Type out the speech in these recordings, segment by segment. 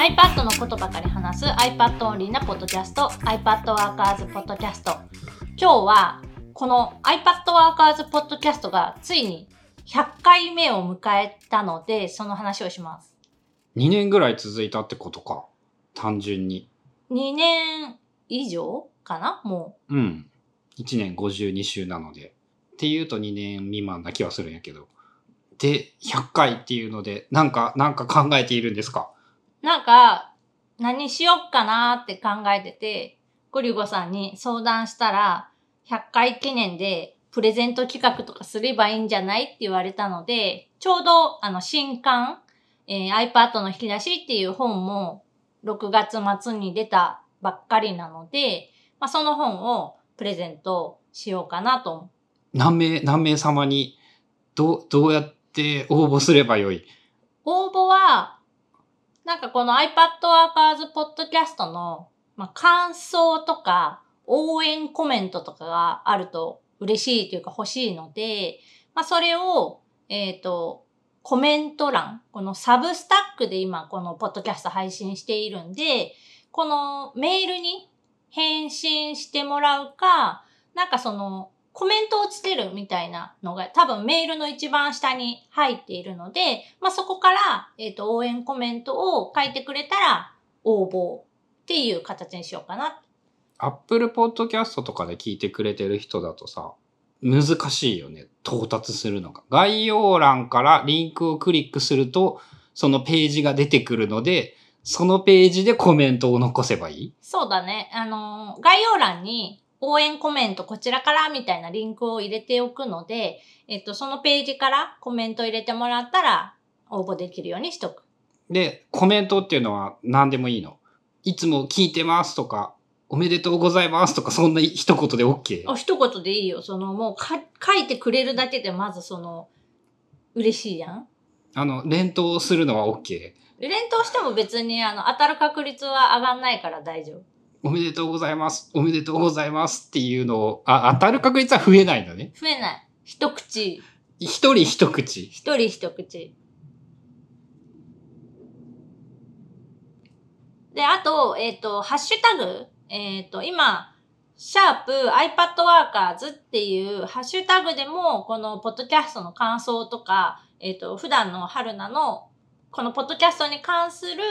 iPad のことばかり話す iPad オンリーなポッドキャスト iPad Workers ポッドキャスト今日はこの iPad Workers ポッドキャストがついに100回目を迎えたのでその話をします2年ぐらい続いたってことか。単純に。2年以上かな？もうん。1年52週なので。っていうと2年未満な気はするんやけど。で、100回っていうので、なんか、なんか考えているんですか？うなんか何しよっかなって考えててゴリゴさんに相談したら100回記念でプレゼント企画とかすればいいんじゃないって言われたので、ちょうどあの新刊、えー iPad の引き出しっていう本も6月末に出たばっかりなので、まあ、その本をプレゼントしようかなと。何名、何名様に、どう、どうやって応募すればよい？応募は、なんかこの iPad Workers Podcast の、まあ、感想とか応援コメントとかがあると嬉しいというか欲しいので、まあ、それを、えっ、と、コメント欄、このサブスタックで今このポッドキャスト配信しているんで、このメールに返信してもらうか、なんかそのコメントをつけるみたいなのが多分メールの一番下に入っているので、まあ、そこから、えっ、と、応援コメントを書いてくれたら応募っていう形にしようかな。Apple Podcast とかで聞いてくれてる人だとさ、難しいよね。到達するのが。概要欄からリンクをクリックすると、そのページが出てくるので、そのページでコメントを残せばいいそうだね。あのー概要欄に応援コメントこちらからみたいなリンクを入れておくので、えっ、と、そのページからコメント入れてもらったら応募できるようにしとく。で、コメントっていうのは何でもいいの？いつも聞いてますとか、おめでとうございますとか、そんな一言で OK。あ、一言でいいよ。その、もうか、書いてくれるだけでまずその、嬉しいやん？あの、連投するのは OK。連投しても別にあの、当たる確率は上がんないから大丈夫。おめでとうございます。おめでとうございますっていうのを、あ、当たる確率は増えないのね。増えない。一口、一人一口。一人一口。で、あと、えっ、と、ハッシュタグ、えっ、と、今、シャープ iPad Workers っていうハッシュタグでも、このポッドキャストの感想とか、えっ、と、普段の春菜の、このポッドキャストに関する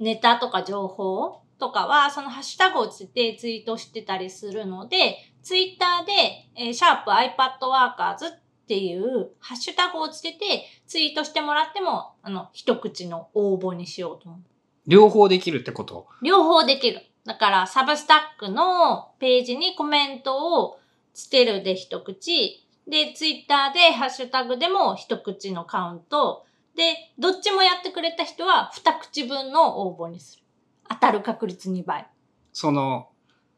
ネタとか情報とかは、そのハッシュタグをつけてツイートしてたりするので、ツイッターで、えーシャープ iPad Workers っていうハッシュタグをつけてツイートしてもらっても、あの、一口の応募にしようと思う。両方できるってこと？両方できる。だから、サブスタックのページにコメントをつけるで一口。で、ツイッターでハッシュタグでも一口のカウント。で、どっちもやってくれた人は二口分の応募にする。当たる確率2倍。その、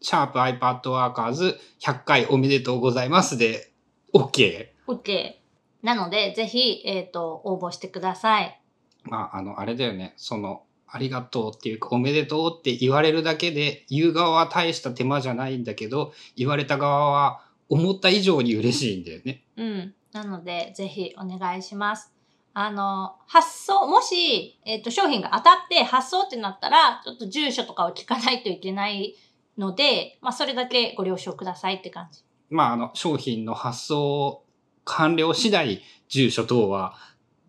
シャープ iPad Workers 100回おめでとうございますで、OK。OK。なので、ぜひ、えっ、と、応募してください。まあ、あの、あれだよね。その、ありがとうっていうか、おめでとうって言われるだけで、言う側は大した手間じゃないんだけど、言われた側は思った以上に嬉しいんだよね。うん。なので、ぜひお願いします。あの、発送、もし、えっ、と、商品が当たって発送ってなったら、ちょっと住所とかを聞かないといけないので、まあ、それだけご了承くださいって感じ。まあ、あの、商品の発送完了次第、住所等は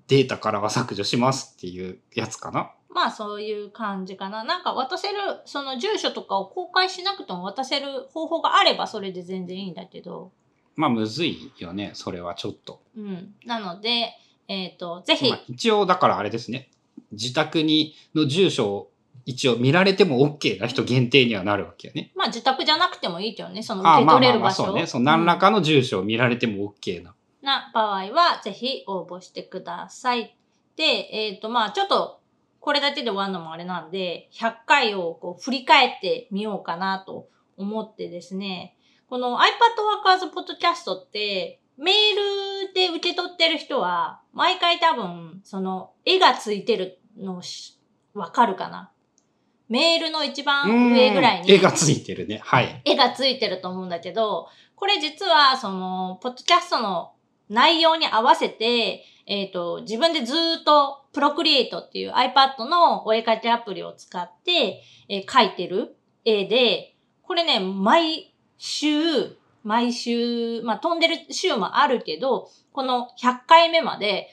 データからは削除しますっていうやつかな。まあ、そういう感じかな。なんか渡せる、その住所とかを公開しなくても渡せる方法があればそれで全然いいんだけど、まあ、むずいよね。それはちょっと。うん。なので、えっ、と、ぜひ、まあ、一応、だからあれですね。自宅に、の住所を一応見られても OK な人限定にはなるわけよね。まあ、自宅じゃなくてもいいけどね、そのああ受けまあまあまあ、取れる場所。そうね。その何らかの住所を見られても OK な。な場合は、ぜひ応募してください。で、えっ、と、まあちょっと、これだけで終わるのもあれなんで、100回をこう振り返ってみようかなと思ってですね、この iPad Workers Podcast って、メールで受け取ってる人は、毎回多分、その、絵がついてるのしわかるかなメールの一番上ぐらいに。絵がついてるね。はい。絵がついてると思うんだけど、これ実は、その、ポッドキャストの内容に合わせて、ええっ、と、自分でずーっとプロクリエイトっていう iPad のお絵描きアプリを使って、えー描いてる絵で、これね、毎週、毎週、まあ、飛んでる週もあるけど、この100回目まで、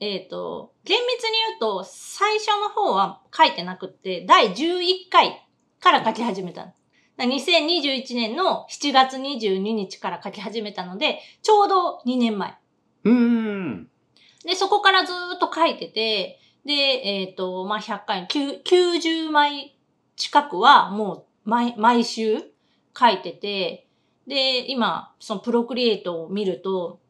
えっ、と、厳密に言うと、最初の方は書いてなくって、第11回から書き始めたの。だから2021年の7月22日から書き始めたので、ちょうど2年前。うーん。で、そこからずーっと書いてて、で、えっ、と、まあ、100回、9 90枚近くはもう毎毎週書いてて、で、今、そのプロクリエイトを見ると、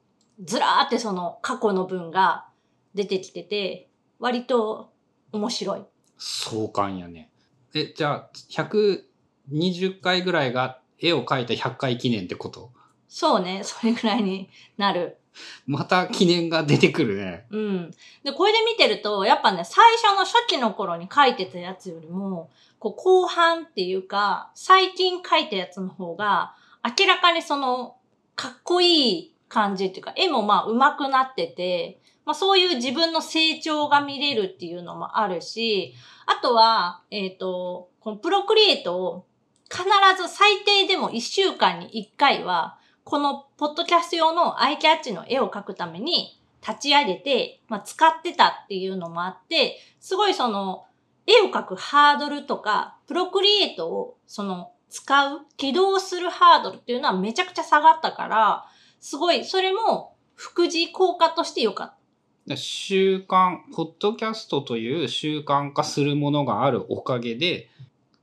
ずらーってその過去の文が出てきてて、割と面白い。壮観やね。え、じゃあ、120回ぐらいが絵を描いた100回記念ってこと？そうね、それぐらいになる。また記念が出てくるね。うん。で、これで見てると、やっぱね、最初の初期の頃に書いてたやつよりも、こう、後半っていうか、最近書いたやつの方が、明らかにその、かっこいい感じっていうか、絵もまあ上手くなってて、まあそういう自分の成長が見れるっていうのもあるし、あとは、えっ、と、このプロクリエイトを必ず最低でも1週間に1回は、このポッドキャスト用のアイキャッチの絵を描くために立ち上げて、まあ、使ってたっていうのもあって、すごいその絵を描くハードルとか、プロクリエイトをその使う、起動するハードルっていうのはめちゃくちゃ下がったから、すごい、それも副次効果として良かった。習慣、ポッドキャストという習慣化するものがあるおかげで、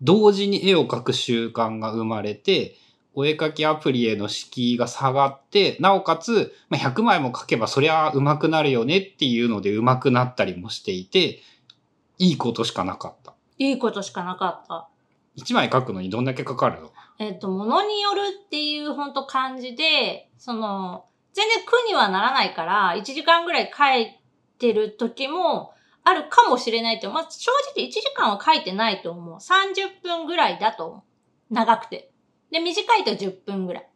同時に絵を描く習慣が生まれて、お絵描きアプリへの敷居が下がって、なおかつ、まあ、100枚も描けばそりゃ上手くなるよねっていうので上手くなったりもしていて、いいことしかなかった。いいことしかなかった。1枚描くのにどんだけかかるの？えっ、と、ものによるっていう本当感じで、その、全然苦にはならないから、1時間ぐらい書いてる時もあるかもしれないと。まあ、正直1時間は書いてないと思う。30分ぐらいだと思う。長くて。で、短いと10分ぐらい。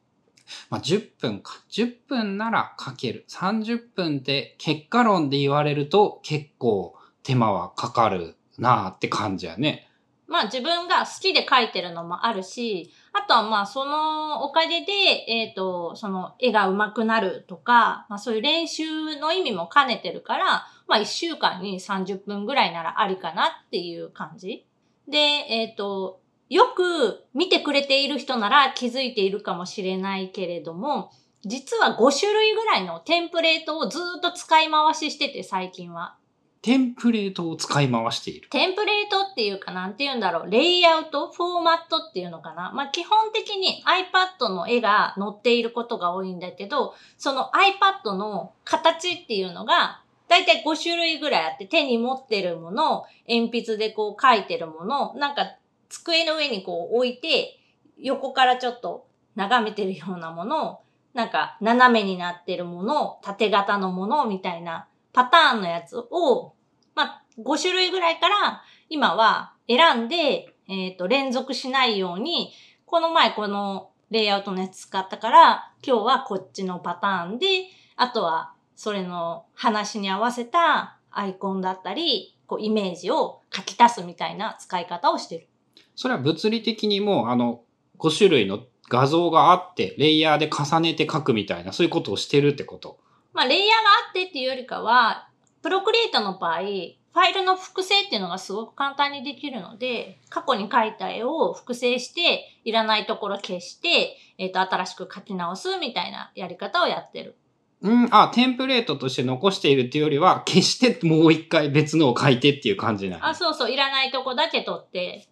まあ、10分か。10分なら書ける。30分って結果論で言われると結構手間はかかるなあって感じやね。まあ自分が好きで描いてるのもあるし、あとはまあそのおかげで、えっ、と、その絵が上手くなるとか、まあそういう練習の意味も兼ねてるから、まあ1週間に30分ぐらいならありかなっていう感じ。で、えっ、と、よく見てくれている人なら気づいているかもしれないけれども、実は5種類ぐらいのテンプレートをずっと使い回ししてて最近は。テンプレートを使い回している。テンプレートっていうかなんて言うんだろう、レイアウト、フォーマットっていうのかな。まあ、基本的に iPad の絵が載っていることが多いんだけど、その iPad の形っていうのが、だいたい5種類ぐらいあって、手に持ってるもの、鉛筆でこう書いてるもの、なんか机の上にこう置いて、横からちょっと眺めてるようなもの、なんか斜めになってるもの、縦型のものみたいなパターンのやつを、まあ、5種類ぐらいから今は選んで、えっ、と、連続しないように、この前このレイアウトのやつ使ったから、今日はこっちのパターンで、あとはそれの話に合わせたアイコンだったり、こうイメージを書き足すみたいな使い方をしてる。それは物理的にもうあの5種類の画像があって、レイヤーで重ねて書くみたいな、そういうことをしてるってこと？まあ、レイヤーがあってっていうよりかは、プロクリエイトの場合、ファイルの複製っていうのがすごく簡単にできるので、過去に描いた絵を複製して、いらないところ消して、えっ、と、新しく描き直すみたいなやり方をやってる。うん、あ、テンプレートとして残しているっていうよりは、消してもう一回別のを書いてっていう感じなのあ、そうそう、いらないとこだけ取って。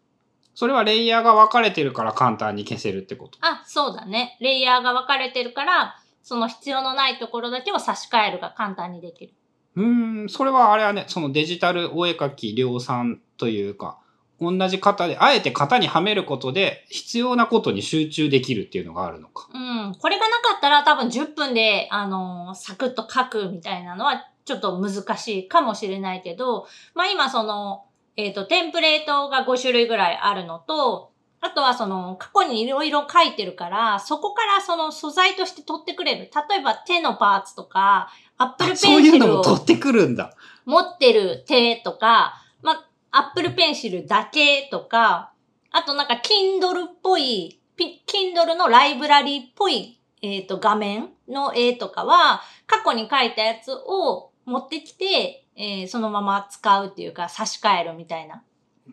それはレイヤーが分かれてるから簡単に消せるってこと？あ、そうだね。レイヤーが分かれてるから、その必要のないところだけを差し替えるが簡単にできる。うーん、それはあれはね、そのデジタルお絵描き量産というか、同じ型で、あえて型にはめることで必要なことに集中できるっていうのがあるのか。うん。これがなかったら多分10分で、あのーサクッと書くみたいなのはちょっと難しいかもしれないけど、まあ今その、えっ、と、テンプレートが5種類ぐらいあるのと、あとはその過去にいろいろ書いてるから、そこからその素材として取ってくれる。例えば手のパーツとか、アップルペンそういうのシルをも取ってくるんだ。持ってる手とか、まアップルペンシルだけとか、あとなんか Kindle っぽい、ピ Kindle のライブラリーっぽい、えっ、と、画面の絵とかは、過去に描いたやつを持ってきて、えーそのまま使うっていうか差し替えるみたいな。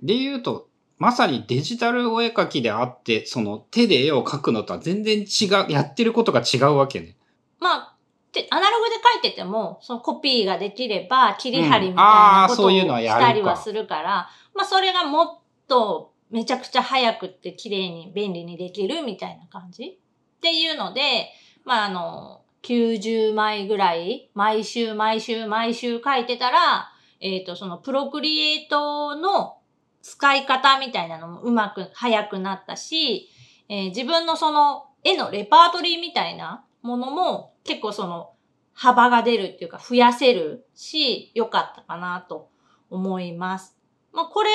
で言うと、まさにデジタルお絵描きであって、その手で絵を描くのとは全然違う、やってることが違うわけね。まあ、でアナログで書いてても、そのコピーができれば、切り貼りみたいうんあーなことをしたりはするから、まあそれがもっとめちゃくちゃ早くって綺麗に便利にできるみたいな感じっていうので、まああの、90枚ぐらい、毎週毎週毎週書いてたら、えっ、と、そのプロクリエイトの使い方みたいなのもうまく早くなったし、えー自分のその絵のレパートリーみたいなものも結構その幅が出るっていうか増やせるし、良かったかなと思います。まあこれ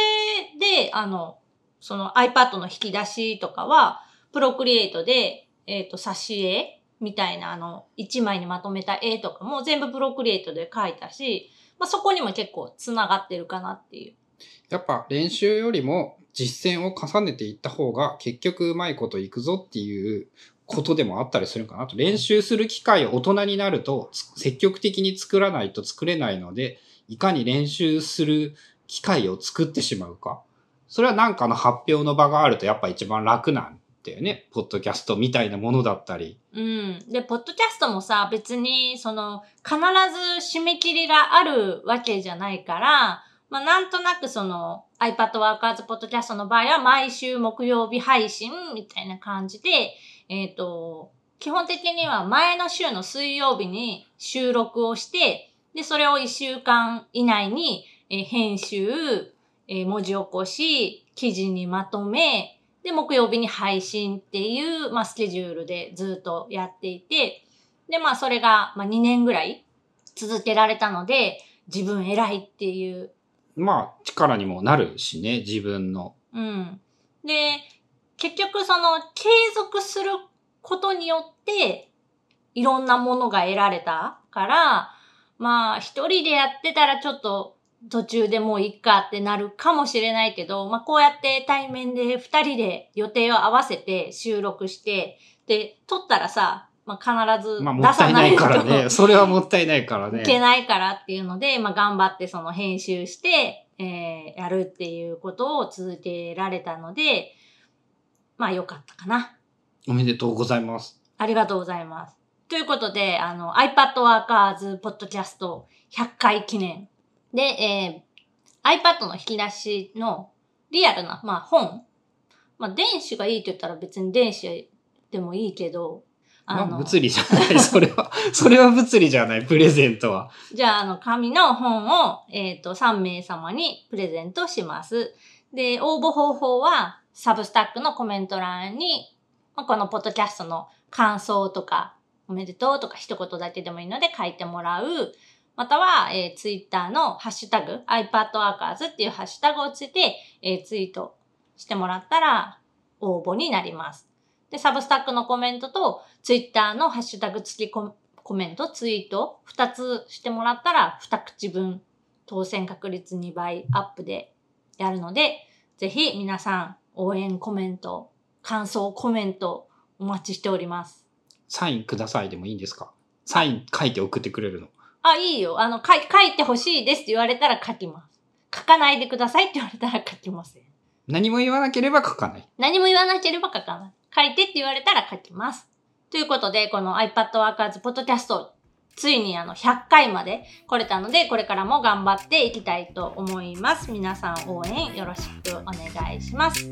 で、あの、その iPad の引き出しとかは、プロクリエイトで、えっ、と、挿絵みたいなあの、一枚にまとめた絵とかも全部プロクリエイトで描いたし、まあそこにも結構繋がってるかなっていう。やっぱ練習よりも実践を重ねていった方が結局うまいこといくぞっていうことでもあったりするかなと。練習する機会を大人になると積極的に作らないと作れないので、いかに練習する機会を作ってしまうか。それはなんかの発表の場があるとやっぱ一番楽なんだよね。ポッドキャストみたいなものだったり。うん。で、ポッドキャストもさ、別に、その、必ず締め切りがあるわけじゃないから、まあ、なんとなくその、iPad Workers Podcast の場合は、毎週木曜日配信みたいな感じで、えっ、と、基本的には前の週の水曜日に収録をして、で、それを1週間以内に、えー編集、えー文字起こし、記事にまとめ、で、木曜日に配信っていう、まあ、スケジュールでずっとやっていて、で、まあ、それが、まあ、2年ぐらい続けられたので、自分偉いっていう。まあ力にもなるしね、自分の。うん。で、結局その、継続することによって、いろんなものが得られたから、まあ、一人でやってたらちょっと、途中でもういっかってなるかもしれないけど、まあこうやって対面で二人で予定を合わせて収録して、で、撮ったらさ、まあ必ずまあも出ったいないからね。それはもったいないからね。いけないからっていうので、まあ頑張ってその編集して、えーやるっていうことを続けられたので、まあ良かったかな。おめでとうございます。ありがとうございます。ということで、あの、iPad Workers Podcast 100回記念。で、えー iPad の引き出しのリアルな、まあ本。まあ電子がいいって言ったら別に電子でもいいけど、まあ物理じゃない。それは、それは物理じゃない、プレゼントは。じゃあ、あの、紙の本を、えっ、と、3名様にプレゼントします。で、応募方法は、サブスタックのコメント欄に、まあこのポッドキャストの感想とか、おめでとうとか一言だけでもいいので書いてもらう。または、えー、ツイッターのハッシュタグ、iPadWorkers っていうハッシュタグをつけて、えーツイートしてもらったら応募になります。で、サブスタックのコメントと、ツイッターのハッシュタグ付きココメント、ツイート、二つしてもらったら、二口分、当選確率2倍アップでやるので、ぜひ皆さん、応援コメント、感想コメント、お待ちしております。サインくださいでもいいんですか？サイン書いて送ってくれるの。あ、いいよ。あの、書い書いてほしいですって言われたら書きます。書かないでくださいって言われたら書きません。何も言わなければ書かない。何も言わなければ書かない。書いてって言われたら書きます。ということで、この iPad Workers Podcast ついにあの100回まで来れたので、これからも頑張っていきたいと思います。皆さん応援よろしくお願いします。